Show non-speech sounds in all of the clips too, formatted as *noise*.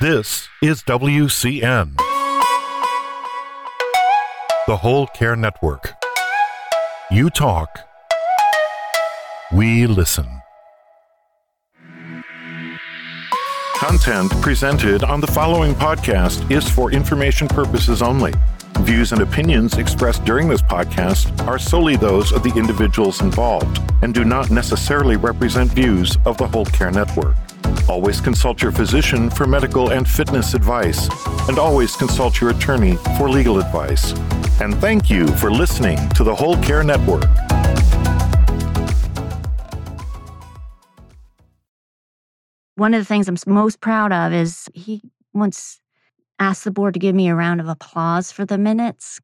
This is WCN, the Whole Care Network. You talk, we listen. Content presented on the following podcast is for information purposes only. Views and opinions expressed during this podcast are solely those of the individuals involved and do not necessarily represent views of the Whole Care Network. Always consult your physician for medical and fitness advice, and always consult your attorney for legal advice. And thank you for listening to the Whole Care Network. One of the things I'm most proud of is he once asked the board to give me a round of applause for the minutes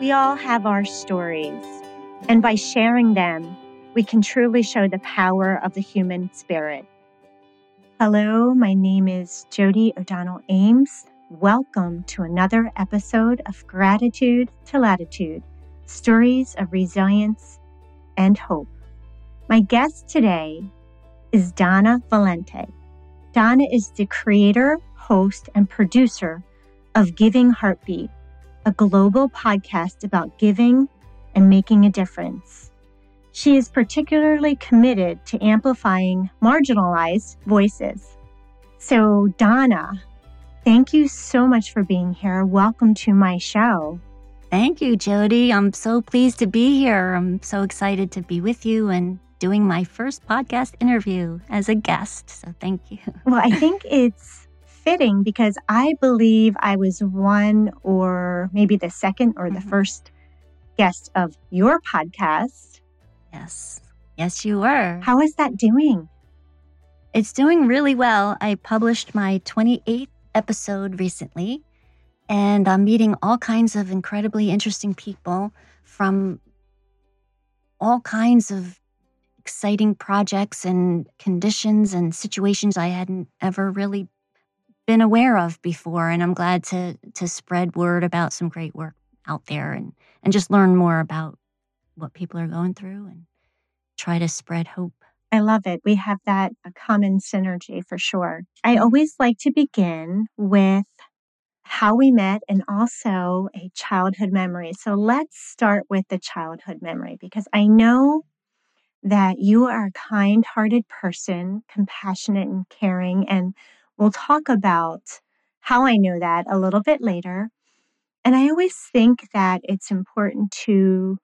We all have our stories, and by sharing them, we can truly show the power of the human spirit. Hello, my name is Jodi O'Donnell Ames. Welcome to another episode of Gratitude to Latitude Stories of Resilience and Hope. My guest today is Donna Valente. Donna is the creator, host, and producer of Giving Heartbeat, a global podcast about giving and making a difference. She is particularly committed to amplifying marginalized voices. So, Donna, thank you so much for being here. Welcome to my show. Thank you, Jodi. I'm so pleased to be here. I'm so excited to be with you and doing my first podcast interview as a guest. So, thank you. Well, I think *laughs* it's fitting because I believe I was one or maybe the second or the mm-hmm. first guest of your podcast. Yes. Yes, you were. How is that doing? It's doing really well. I published my 28th episode recently, and I'm meeting all kinds of incredibly interesting people from all kinds of exciting projects and conditions and situations I hadn't ever really been aware of before and i'm glad to to spread word about some great work out there and and just learn more about what people are going through and try to spread hope. I love it. We have that common synergy for sure. I always like to begin with how we met and also a childhood memory. So let's start with the childhood memory because i know that you are a kind-hearted person compassionate and caring and We'll talk about how I know that a little bit later. And I always think that it's important to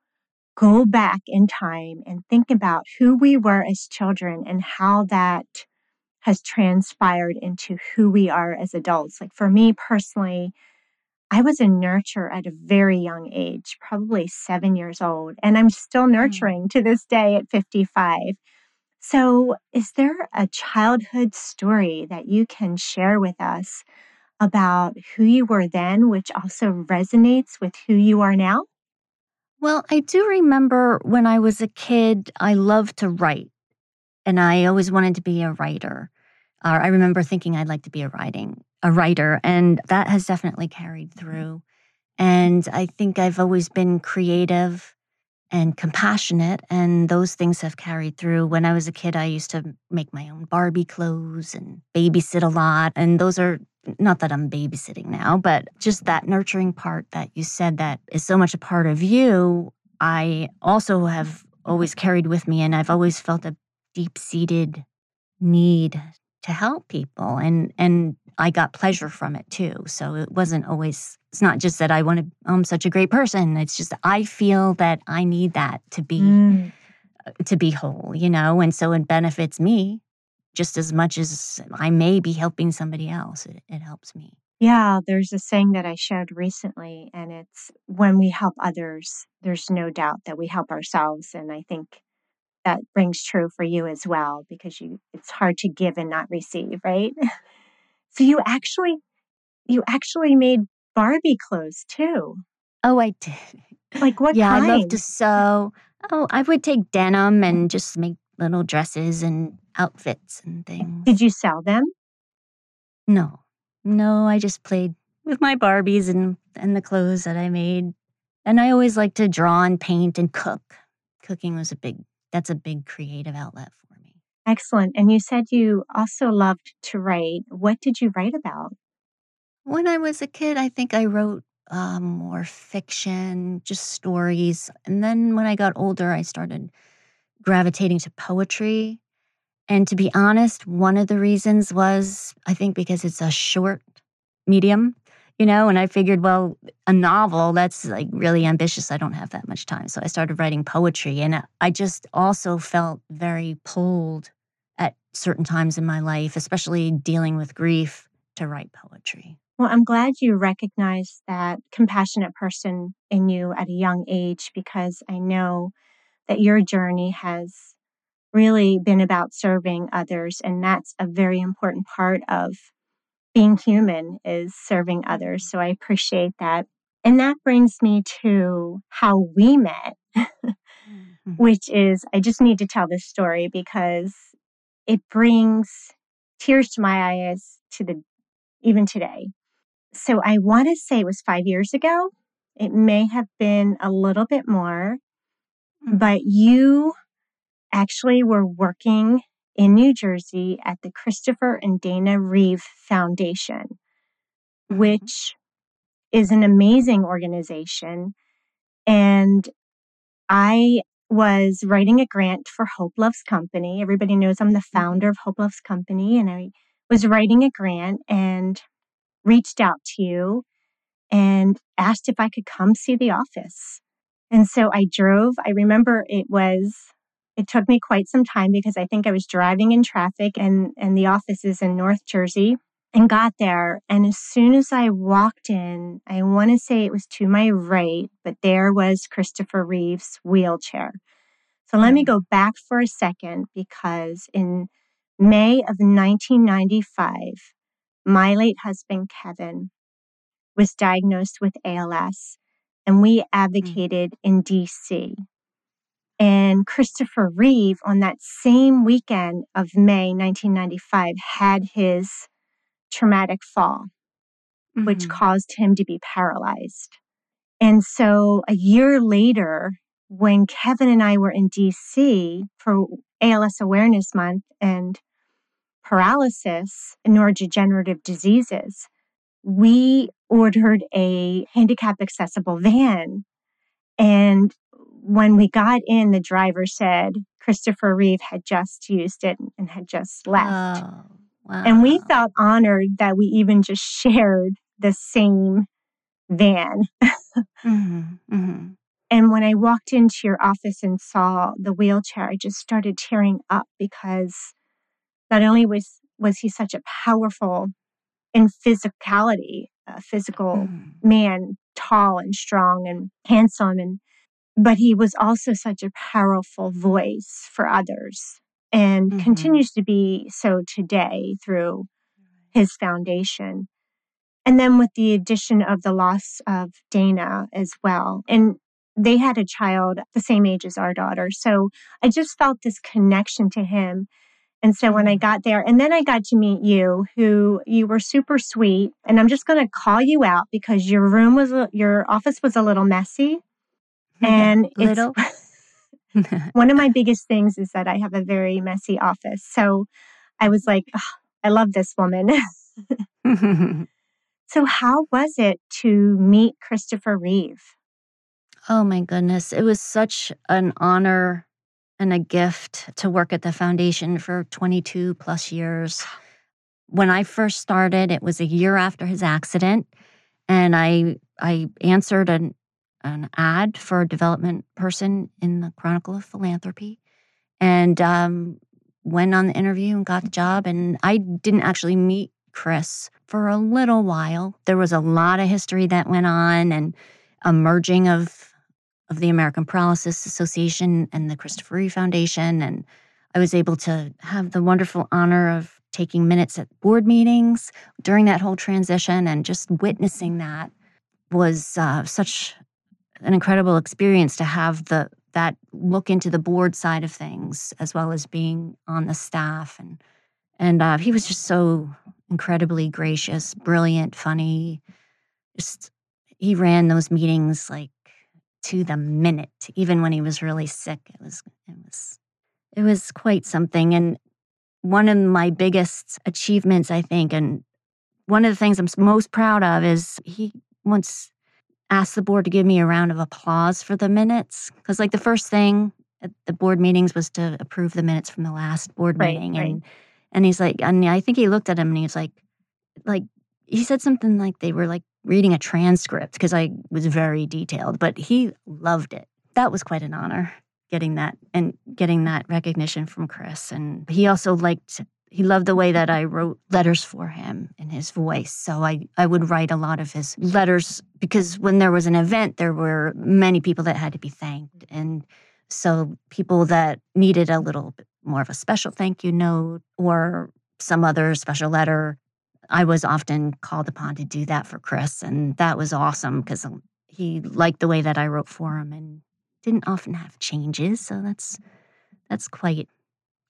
go back in time and think about who we were as children and how that has transpired into who we are as adults. Like for me personally, I was a nurturer at a very young age, probably seven years old, and I'm still mm. nurturing to this day at 55. So, is there a childhood story that you can share with us about who you were then, which also resonates with who you are now? Well, I do remember when I was a kid, I loved to write, and I always wanted to be a writer. Uh, I remember thinking I'd like to be a writing a writer, and that has definitely carried through. And I think I've always been creative and compassionate. And those things have carried through. When I was a kid, I used to make my own Barbie clothes and babysit a lot. And those are not that I'm babysitting now, but just that nurturing part that you said that is so much a part of you. I also have always carried with me, and I've always felt a deep seated need to help people and and I got pleasure from it too. So it wasn't always it's not just that I want to I'm such a great person. It's just I feel that I need that to be mm. Uh, to be whole, you know, and so it benefits me just as much as I may be helping somebody else. It, it helps me. Yeah, there's a saying that I shared recently, and it's when we help others, there's no doubt that we help ourselves. And I think that rings true for you as well because you it's hard to give and not receive, right? *laughs* so you actually you actually made Barbie clothes too. Oh, I did. Like what yeah, kind? I love to sew. Oh, I would take denim and just make little dresses and outfits and things. Did you sell them? No. No, I just played with my Barbies and and the clothes that I made. And I always like to draw and paint and cook. Cooking was a big that's a big creative outlet for me. Excellent. And you said you also loved to write. What did you write about? When I was a kid, I think I wrote um, more fiction, just stories. And then when I got older, I started gravitating to poetry. And to be honest, one of the reasons was I think because it's a short medium, you know, and I figured, well, a novel, that's like really ambitious. I don't have that much time. So I started writing poetry. And I just also felt very pulled at certain times in my life, especially dealing with grief, to write poetry. Well, I'm glad you recognized that compassionate person in you at a young age because I know that your journey has really been about serving others. And that's a very important part of being human is serving others. So I appreciate that. And that brings me to how we met, *laughs* mm-hmm. which is I just need to tell this story because it brings tears to my eyes to the even today. So I want to say it was 5 years ago. It may have been a little bit more, mm. but you actually were working in New Jersey at the Christopher and Dana Reeve Foundation, mm-hmm. which is an amazing organization. And I was writing a grant for Hope Loves Company. Everybody knows I'm the mm-hmm. founder of Hope Loves Company, and I was writing a grant and reached out to you and asked if I could come see the office. And so I drove. I remember it was it took me quite some time because I think I was driving in traffic and, and the office is in North Jersey and got there. And as soon as I walked in, I want to say it was to my right, but there was Christopher Reeve's wheelchair. So let me go back for a second because in May of 1995, my late husband, Kevin, was diagnosed with ALS, and we mm. advocated in DC and Christopher Reeve, on that same weekend of May 1995, had his traumatic fall, mm-hmm. which caused him to be paralyzed. And so a year later, when Kevin and I were in DC for ALS Awareness Month and paralysis and neurodegenerative diseases, we ordered a handicap accessible van. And when we got in, the driver said Christopher Reeve had just used it and had just left. Oh, wow. And we felt honored that we even just *laughs* shared the same van. mm-hmm, mm-hmm. And when I walked into your office and saw the wheelchair, I just started tearing up because not only was was he such a powerful in physicality, a physical mm. man, tall and strong and handsome and but he was also such a powerful voice for others and mm-hmm. continues to be so today through his foundation. And then with the addition of the loss of Dana as well. And they had a child the same age as our daughter. So I just felt this connection to him. And so when I mm-hmm. got there, and then I got to meet you, who you were super sweet. And I'm just going to call you out because your room was, your office was a little messy. And little. *laughs* one of my biggest things is that I have a very messy office. So I was like, oh, I love this woman. *laughs* *laughs* so, how was it to meet Christopher Reeve? Oh my goodness. It was such an honor and a gift to work at the foundation for 22 plus years. When I first started, it was a year after his accident, and I I answered an an ad for a development person in the Chronicle of Philanthropy and um, went on the interview and got the job. And I didn't actually meet Chris for a little while. There was a lot of history that went on and a merging of of the American Paralysis Association and the Christopher Reeve Foundation. And I was able to have the wonderful honor of taking minutes at board meetings during that whole transition and just witnessing that was uh, such an incredible experience to have the that look into the board side of things as well as being on the staff and and uh, he was just so incredibly gracious brilliant funny just he ran those meetings like to the minute, even when he was really sick. It was it was it was quite something. And one of my biggest achievements, I think, and one of the things I'm most proud of is he once asked the board to give me a round of applause for the minutes. Because, like, the first thing at the board meetings was to approve the minutes from the last board Right, meeting. right. And and he's like, and I think he looked at him and he was like, like, he said something like they were like reading a transcript because I was very detailed, but he loved it. That was quite an honor getting that and getting that recognition from Chris. And he also liked he loved the way that I wrote letters for him in his voice. So I, I would write a lot of his letters because when there was an event, there were many people that had to be thanked. And so people that needed a little bit more of a special thank you note or some other special letter, I was often called upon to do that for Chris. And that was awesome because he liked the way that I wrote for him and didn't often have changes. So that's that's quite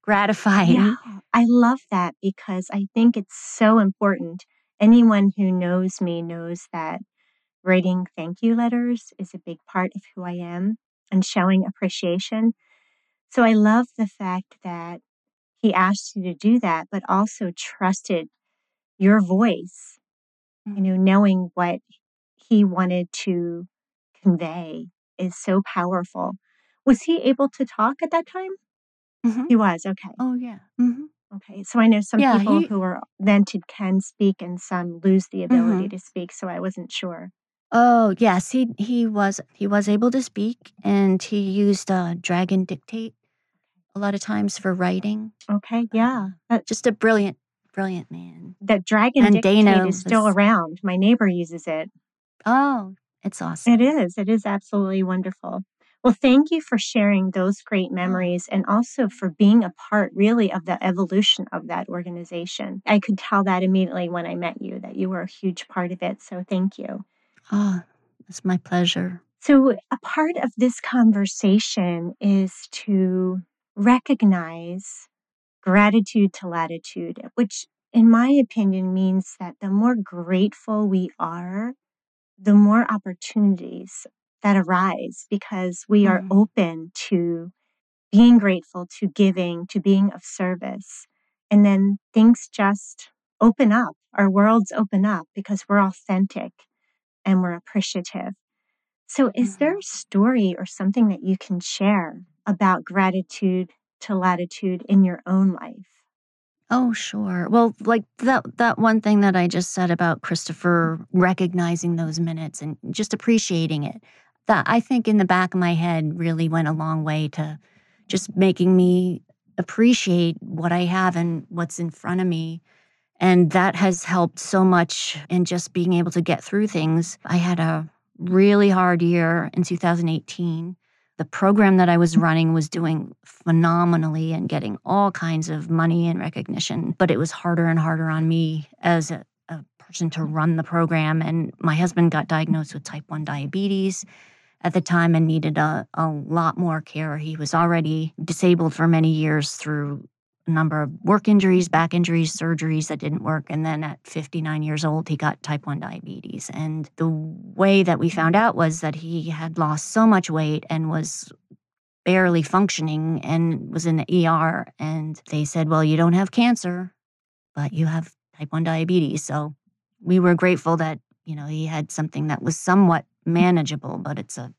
gratifying. Yeah, I love that because I think it's so important. Anyone who knows me knows that writing thank you letters is a big part of who I am and showing appreciation. So I love the fact that he asked you to do that, but also trusted your voice, you know, mm-hmm. knowing what he wanted to convey is so powerful. Was he able to talk at that time? Mhm. He was, okay. Oh yeah. hmm Okay, so I know some Yeah, people he- who are vented can speak and some lose the ability Mhm. to speak, so I wasn't sure. Oh yes, he he was he was able to speak, and he used uh, Dragon Dictate a lot of times for writing. Okay, yeah. That, Just a brilliant, brilliant man. that Dragon And Dictate is still was- around. My neighbor uses it. Oh, it's awesome. It is. It is absolutely wonderful. Well, thank you for sharing those great mm. memories and also for being a part, really, of the evolution of that organization. I could tell that immediately when I met you that you were a huge part of it. So thank you. Oh, it's my pleasure. So, a part of this conversation is to recognize gratitude to latitude, which, in my opinion, means that the more grateful we are, the more opportunities that arise because we are Mhm. open to being grateful, to giving, to being of service. And then things just open up. Our worlds open up because we're authentic and we're appreciative. So, is there a story or something that you can share about gratitude to latitude in your own life? Oh, sure. Well, like that that one thing that I just said about Christopher recognizing those minutes and just appreciating it. That I think in the back of my head really went a long way to just making me appreciate what I have and what's in front of me. And that has helped so much in just being able to get through things. I had a really hard year in 2018. The program that I was running was doing phenomenally and getting all kinds of money and recognition, but it was harder and harder on me as a, a person to run the program. And my husband got diagnosed with type 1 diabetes at the time and needed a, a lot more care. He was already disabled for many years through a number of work injuries, back injuries, surgeries that didn't work. And then at 59 years old, he got type 1 diabetes. And the way that we found out was that he had lost so much weight and was barely functioning and was in the ER. And they said, Well, you don't have cancer, but you have type 1 diabetes. So we were grateful that, you know, he had something that was somewhat manageable, but it's a,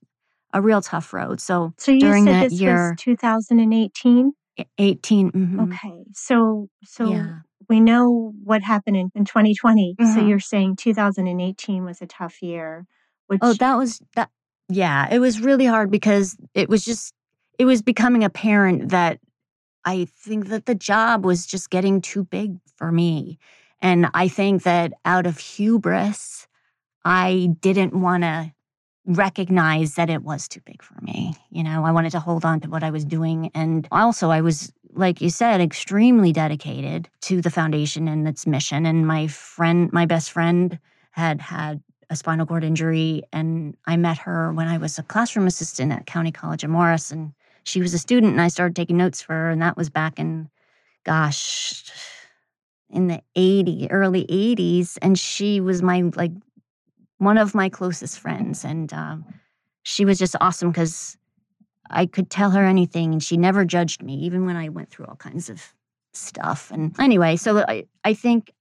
a real tough road. So So, you During said that this year- was 2018? 18. mhm. Okay. So, so Yeah. we know what happened in, in 2020. So, Mhm. you're saying 2018 was a tough year, which Oh, that was that. Yeah, it was really hard because it was just, it was becoming apparent that I think that the job was just getting too big for me. And I think that out of hubris, I didn't want to recognize that it was too big for me. You know, I wanted to hold on to what I was doing. And also, I was, like you said, extremely dedicated to the foundation and its mission. And my friend, my best friend, had had a spinal cord injury. And I met her when I was a classroom assistant at County College of Morris. And she was a student, and I started taking notes for her. And that was back in, gosh, in the 80, early 80s. And she was my like one of my closest friends. And um, she was just awesome because I could tell her anything and she never judged me, even when I went through all kinds of stuff. And anyway, so I, I think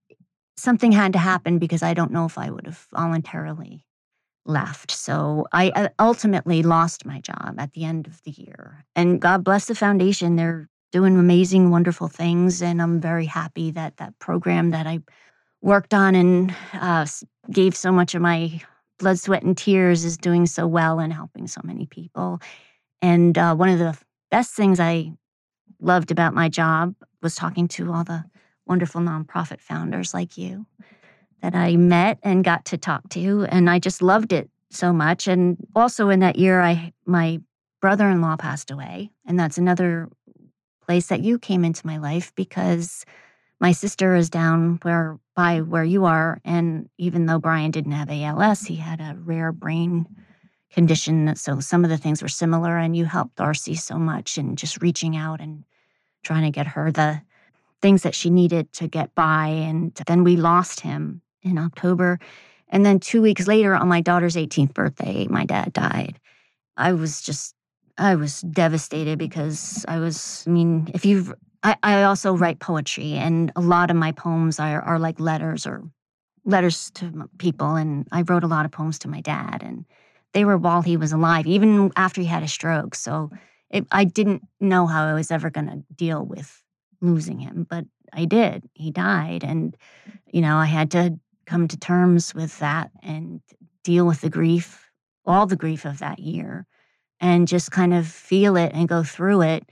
something had to happen because I don't know if I would have voluntarily left. So I uh, ultimately lost my job at the end of the year. And God bless the foundation. They're doing amazing, wonderful things. And I'm very happy that that program that I worked on and uh, gave so much of my blood, sweat, and tears is doing so well and helping so many people. And uh, one of the best things I loved about my job was talking to all the wonderful nonprofit founders like you that I met and got to talk to. And I just loved it so much. And also in that year, I my brother-in-law passed away. And that's another place that you came into my life because my sister is down where by where you are. And even though Brian didn't have ALS, he had a rare brain condition. So some of the things were similar. And you helped Darcy so much in just reaching out and trying to get her the things that she needed to get by. And then we lost him in October. And then two weeks later, on my daughter's 18th birthday, my dad died. I was just, I was devastated because I was, I mean, if you've, I, I also write poetry, and a lot of my poems are, are like letters or letters to people. And I wrote a lot of poems to my dad, and they were while he was alive, even after he had a stroke. So it, I didn't know how I was ever going to deal with losing him, but I did. He died. And, you know, I had to come to terms with that and deal with the grief, all the grief of that year, and just kind of feel it and go through it.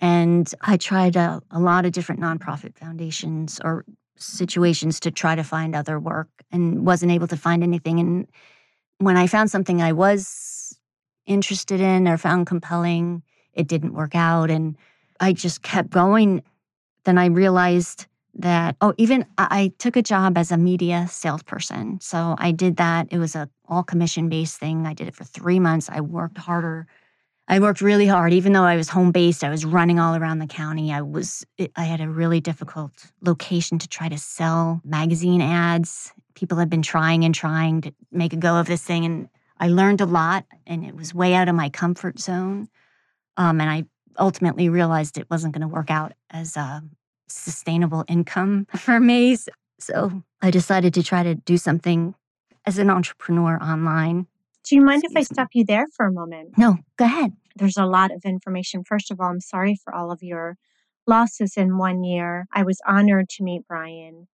And I tried a, a lot of different nonprofit foundations or situations to try to find other work and wasn't able to find anything. And when I found something I was interested in or found compelling, it didn't work out. And I just kept going. Then I realized that oh even I, took a job as a media salesperson so i did that it was a all commission based thing i did it for three months i worked harder i worked really hard even though i was home based i was running all around the county i was i had a really difficult location to try to sell magazine ads people had been trying and trying to make a go of this thing and i learned a lot and it was way out of my comfort zone um, and i ultimately realized it wasn't going to work out as a sustainable income *laughs* for me. So I decided to try to do something as an entrepreneur online. Do you mind if I stop you there for a moment? No, go ahead. There's a lot of information. First of all, I'm sorry for all of your losses in one year. I was honored to meet Brian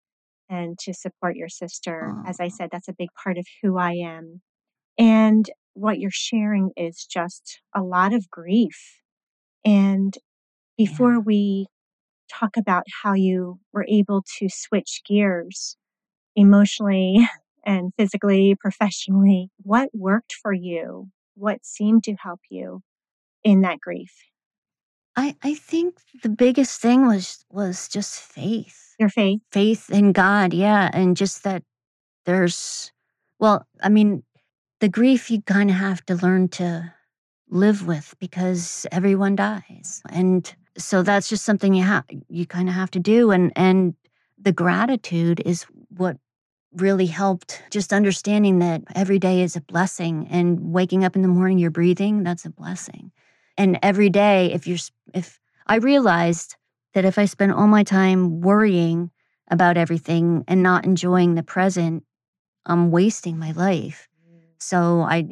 and to support your sister. As I said, that's a big part of who I am. And what you're sharing is just a lot of grief. And before yeah. we talk about how you were able to switch gears emotionally *laughs* and physically, professionally. What worked for you? What seemed to help you in that grief? I, I think the biggest thing was was just faith. Your faith? Faith in God, yeah. And just that there's well, I mean, the grief you kind of have to learn to live with because everyone dies. And so that's just something you have you kind of have to do and and the gratitude is what really helped just understanding that every day is a blessing and waking up in the morning you're breathing that's a blessing and every day if you're if i realized that if i spend all my time worrying about everything and not enjoying the present i'm wasting my life so i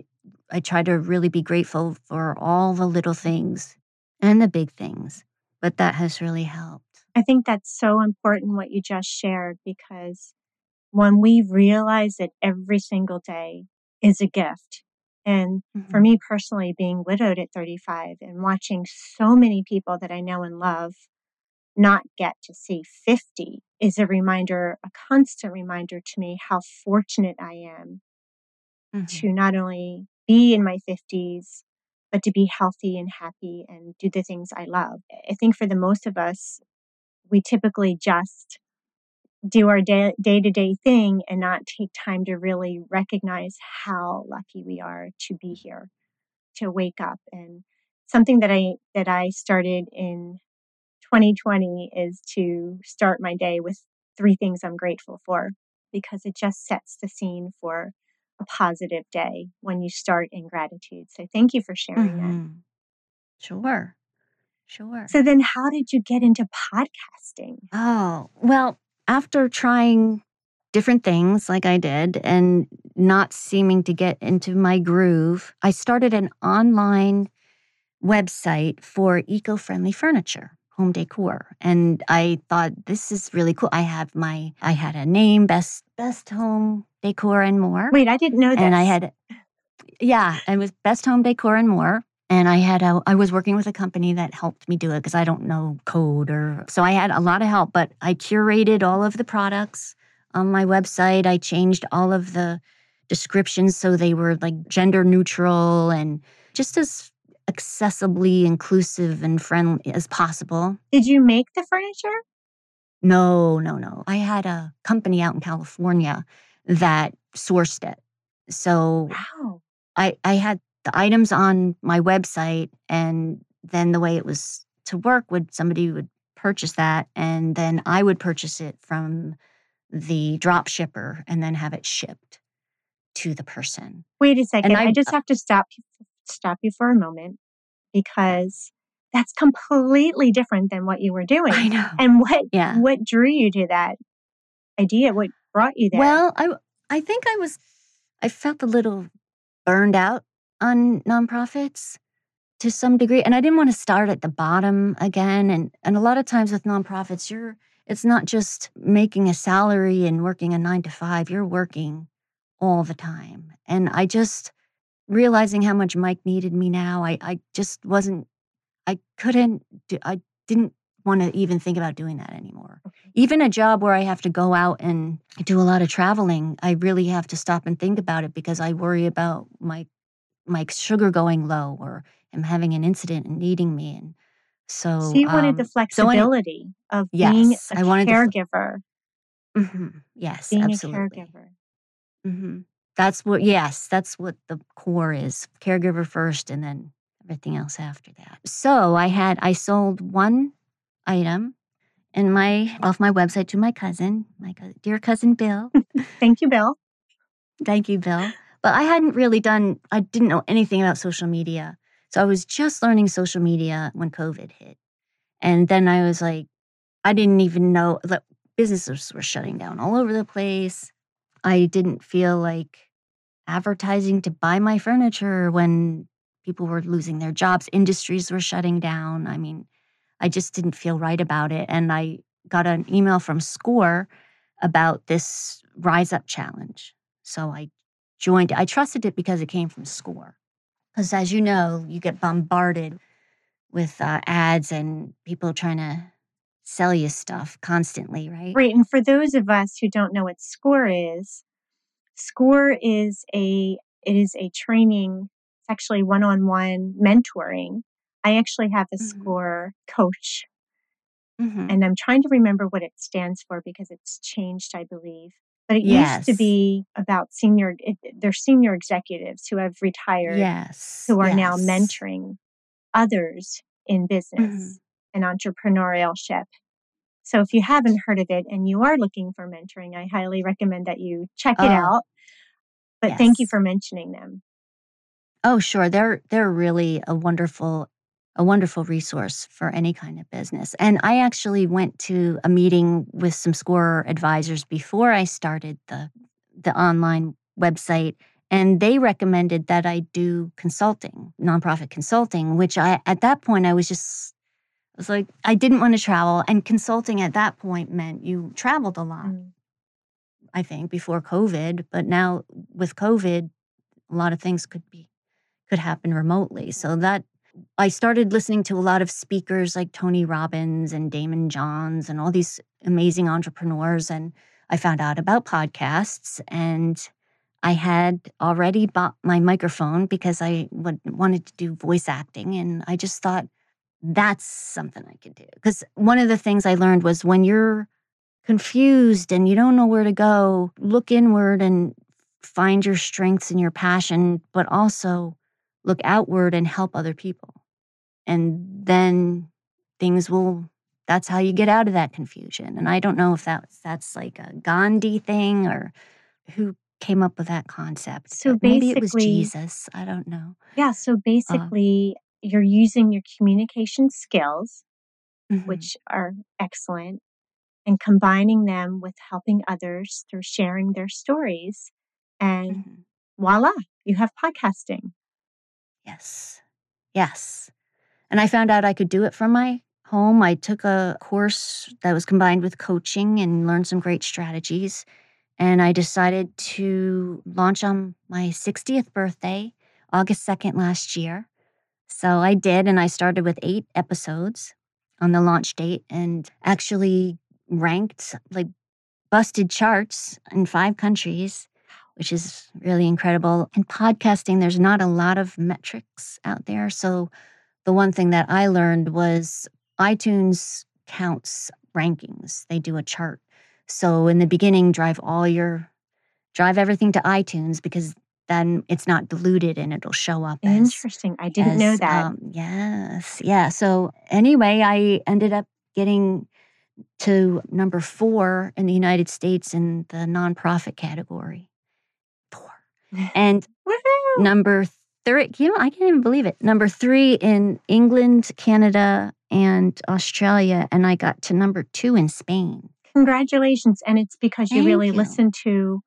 i try to really be grateful for all the little things and the big things but that has really helped. I think that's so important what you just shared because when we realize that every single day is a gift, and mm-hmm. for me personally, being widowed at 35 and watching so many people that I know and love not get to see 50 is a reminder, a constant reminder to me how fortunate I am mm-hmm. to not only be in my 50s, but to be healthy and happy and do the things I love. I think for the most of us, we typically just do our day to day thing and not take time to really recognize how lucky we are to be here, to wake up. And something that I that I started in 2020 is to start my day with three things I'm grateful for because it just sets the scene for a positive day when you start in gratitude. So thank you for sharing that. Mhm. Sure. Sure. So then how did you get into podcasting? Oh, well, after trying different things like I did and not seeming to get into my groove, I started an online website for eco friendly furniture, home decor. And I thought this is really cool. I have my, I had a name, Best, Best Home Decor and More. Wait, I didn't know that. And I had, yeah, it was Best Home Decor and More. And I had a, I was working with a company that helped me do it because I don't know code or so I had a lot of help. But I curated all of the products on my website. I changed all of the descriptions so they were like gender neutral and just as accessibly inclusive and friendly as possible. Did you make the furniture? No, no, no. I had a company out in California that sourced it. So Wow. I, I had the items on my website and then the way it was to work would somebody would purchase that and then I would purchase it from the drop shipper and then have it shipped to the person. Wait a second. I- I, just have to stop you, stop you for a moment because that's completely different than what you were doing. I know. And what Yeah. what drew you to that idea? What brought you there? Well, I I think I was I felt a little burned out on nonprofits to some degree and I didn't want to start at the bottom again and and a lot of times with nonprofits you're it's not just making a salary and working a 9 to 5 you're working all the time and I just realizing how much Mike needed me now I I just wasn't I couldn't do, I didn't want to even think about doing that anymore Okay. even a job where I have to go out and do a lot of traveling, I really have to stop and think about it because I worry about my my sugar going low or him having an incident and needing me. And so, so you wanted the um, so any- flexibility of being Yes, a I wanted the caregiver, Mhm, yes, being absolutely. a caregiver. hmm That's what. Yes, that's what the core is: caregiver first, and then everything else after that. So I had I sold one item in my off my website to my cousin, my dear cousin Bill. *laughs* Thank you, Bill. Thank you, Bill. But I hadn't really done, I didn't know anything about social media. So I was just learning social media when COVID hit. And then I was like, I didn't even know that businesses were shutting down all over the place. I didn't feel like advertising to buy my furniture when people were losing their jobs, industries were shutting down. I mean, I just didn't feel right about it. And I got an email from SCORE about this Rise Up Challenge. So I joined, I trusted it because it came from SCORE. Because as you know, you get bombarded with uh, ads and people trying to sell you stuff constantly, right? Right. And for those of us who don't know what SCORE is, SCORE is a it is a training, it's actually one-on-one mentoring. I actually have a Mhm. SCORE coach Mhm. and I'm trying to remember what it stands for because it's changed, I believe. But it used to be about senior it, they're senior executives who have retired Yes. who are now mentoring others in business Mm-hmm. and entrepreneurship. So if you haven't heard of it and you are looking for mentoring, I highly recommend that you check it Oh, out. But thank you for mentioning them. Oh, sure. They're they're really a wonderful a wonderful resource for any kind of business. And I actually went to a meeting with some score advisors before I started the the online website and they recommended that I do consulting, nonprofit consulting, which I at that point I was just I was like I didn't want to travel and consulting at that point meant you traveled a lot. Mm. I think before COVID, but now with COVID, a lot of things could be could happen remotely. So that I started listening to a lot of speakers like Tony Robbins and Daymond Johns and all these amazing entrepreneurs and I found out about podcasts and I had already bought my microphone because I would, wanted to do voice acting and I just thought that's something I could do. Cuz one of the things I learned was when you're confused and you don't know where to go, look inward and find your strengths and your passion, but also look outward and help other people. And then things will that's how you get out of that confusion. And I don't know if that's that's like a Gandhi thing or who came up with that concept. So Maybe it was basically, Jesus. I don't know. yeah, so Uh, basically, you're using your communication skills, mhm, which are excellent, and combining them with helping others through sharing their stories. And mhm. voila, you have podcasting. Yes. Yes. And I found out I could do it from my home. I took a course that was combined with coaching and learned some great strategies. And I decided to launch on my 60th birthday, August 2nd last year. So I did, and I started with eight episodes on the launch date and actually ranked like busted charts in five countries, which is really incredible. In podcasting, there's not a lot of metrics out there. So the one thing that I learned was iTunes counts rankings. They do a chart. So in the beginning, drive all your drive everything to iTunes because then it's not diluted and it'll show up as Interesting. I didn't know that. um yes. Yeah. So anyway, I ended up getting to number 4 in the United States in the nonprofit category. 4. And number 3, you I can't even believe it. Number 3 in England, Canada, and Australia and I got to number 2 in Spain. Congratulations. And it's because you really you. listened to,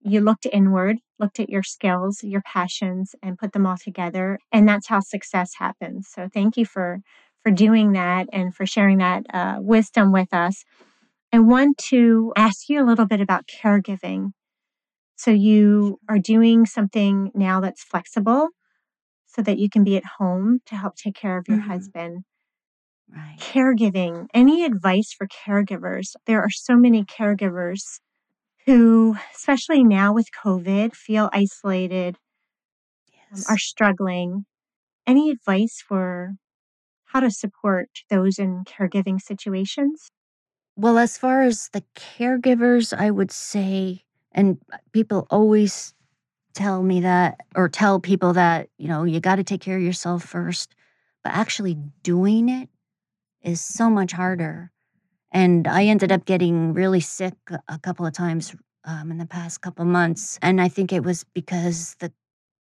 you looked inward, looked at your skills, your passions, and put them all together. And that's how success happens. So thank you for for doing that and for sharing that uh, wisdom with us. I want to ask you a little bit about caregiving. So you are doing something now that's flexible so that you can be at home to help take care of your Mhm. husband. Right. Caregiving, any advice for caregivers? There are so many caregivers who, especially now with COVID, feel isolated, um, are struggling. Any advice for how to support those in caregiving situations? Well, as far as the caregivers, I would say, and people always tell me that, or tell people that, you know, you got to take care of yourself first. But actually doing it is so much harder. And I ended up getting really sick a couple of times um, in the past couple months. And I think it was because the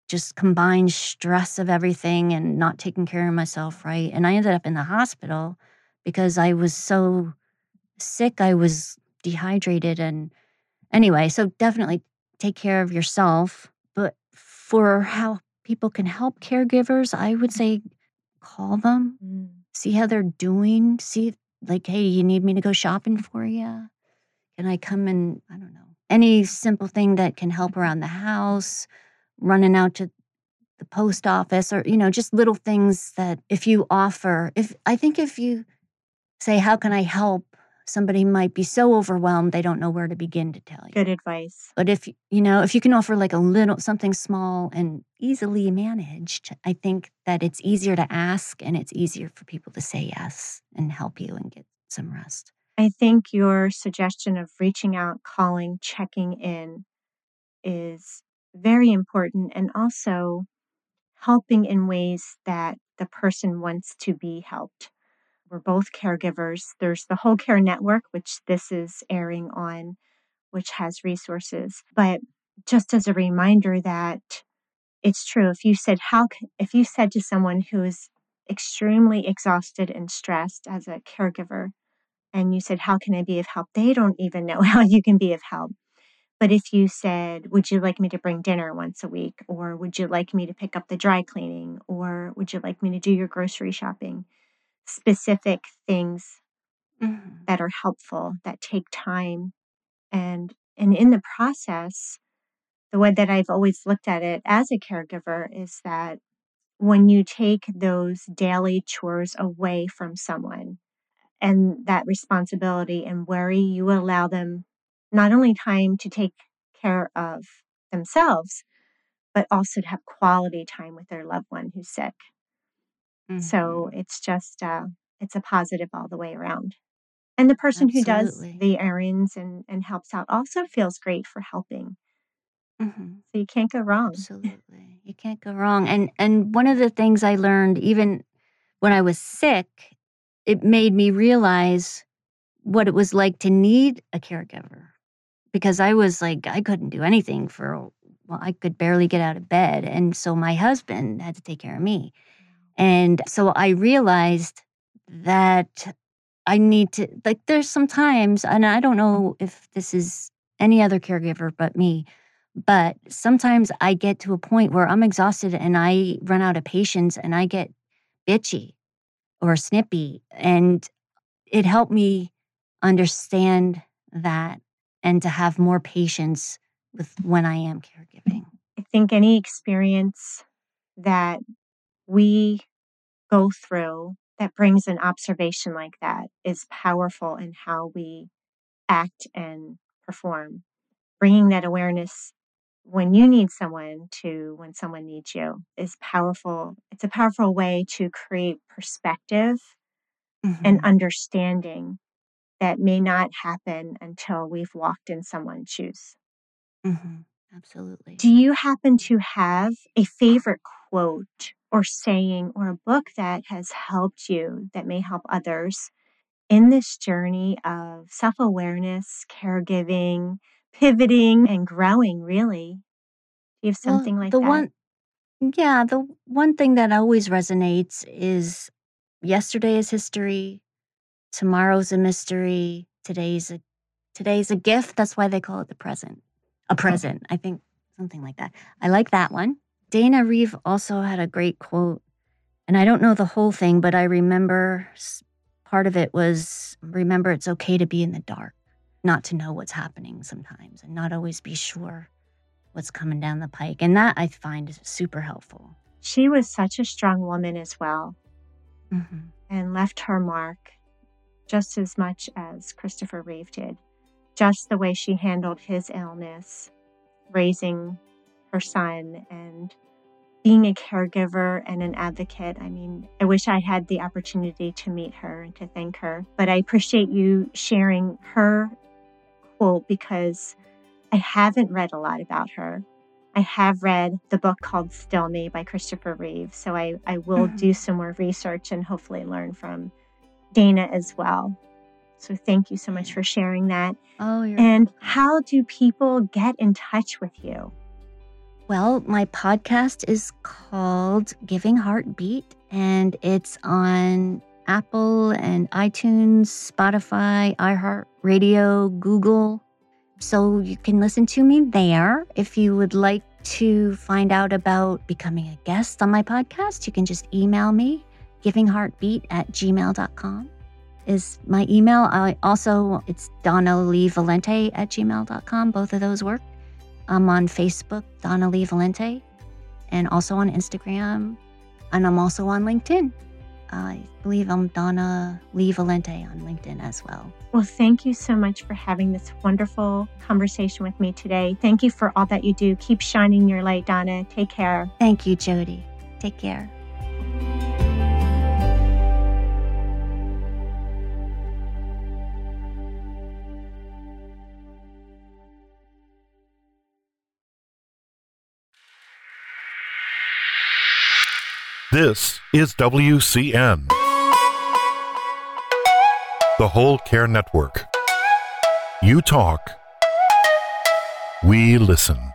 just combined stress of everything and not taking care of myself right. And I ended up in the hospital because I was so sick. I was dehydrated. And anyway, so definitely take care of yourself. But for how people can help caregivers, I would say call them, Mm. see how they're doing, see, like, hey, you need me to go shopping for you? Can I come and, I don't know, any simple thing that can help around the house, running out to the post office, or, you know, just little things that if you offer, if I think if you say, how can I help? Somebody might be so overwhelmed they don't know where to begin to tell you. Good advice. But if you know, if you can offer like a little something small and easily managed, I think that it's easier to ask and it's easier for people to say yes and help you and get some rest. I think your suggestion of reaching out, calling, checking in is very important and also helping in ways that the person wants to be helped. We're both caregivers. There's the Whole Care Network, which this is airing on, which has resources. But just as a reminder that it's true, if you said how if you said to someone who is extremely exhausted and stressed as a caregiver, and you said, How can I be of help? They don't even know *laughs* how you can be of help. But if you said, Would you like me to bring dinner once a week? Or would you like me to pick up the dry cleaning? Or would you like me to do your grocery shopping? Specific things Mhm. that are helpful, that take time. And and in the process, the way that I've always looked at it as a caregiver is that when you take those daily chores away from someone, and that responsibility and worry, you allow them not only time to take care of themselves, but also to have quality time with their loved one who's sick. So Mhm. it's just, uh, it's a positive all the way around. And the person who does the errands and, and helps out also feels great for helping. Mhm. So you can't go wrong. *laughs* Absolutely. You can't go wrong. And and one of the things I learned even when I was sick, it made me realize what it was like to need a caregiver. because I was like, I couldn't do anything for, well, I could barely get out of bed. And so my husband had to take care of me. And so I realized that I need to, like, there's some times, and I don't know if this is any other caregiver but me, but sometimes I get to a point where I'm exhausted and I run out of patience and I get bitchy or snippy. And it helped me understand that and to have more patience with when I am caregiving. I think any experience that we go through that brings an observation like that is powerful in how we act and perform. Bringing that awareness when you need someone to when someone needs you is powerful. It's a powerful way to create perspective mm-hmm. and understanding that may not happen until we've walked in someone's shoes. Mm-hmm. Absolutely. Do you happen to have a favorite quote or saying or a book that has helped you that may help others in this journey of self awareness, caregiving, pivoting, and growing, really? Do you have something well, like the that? One, yeah, the one thing that always resonates is yesterday is history, tomorrow's a mystery, today's a today's a gift. That's why they call it the present. A present, I think something like that. I like that one. Dana Reeve also had a great quote, and I don't know the whole thing, but I remember part of it was remember it's okay to be in the dark, not to know what's happening sometimes, and not always be sure what's coming down the pike. And that I find is super helpful. She was such a strong woman as well mm-hmm. and left her mark just as much as Christopher Reeve did. Just the way she handled his illness, raising her son, and being a caregiver and an advocate. I mean, I wish I had the opportunity to meet her and to thank her, but I appreciate you sharing her quote because I haven't read a lot about her. I have read the book called Still Me by Christopher Reeve. So I, I will mm-hmm. do some more research and hopefully learn from Dana as well. So thank you so much for sharing that. Oh, you're and how do people get in touch with you? Well, my podcast is called Giving Heartbeat, and it's on Apple and iTunes, Spotify, iHeartRadio, Google. So you can listen to me there. If you would like to find out about becoming a guest on my podcast, you can just email me givingheartbeat at gmail.com is my email. I also, it's Donna Lee Valente at gmail.com. Both of those work. I'm on Facebook, Donna Lee Valente, and also on Instagram. And I'm also on LinkedIn. I believe I'm Donna Lee Valente on LinkedIn as well. Well, thank you so much for having this wonderful conversation with me today. Thank you for all that you do. Keep shining your light, Donna. Take care. Thank you, Jodi. Take care. This is WCN, the Whole Care Network. You talk, we listen.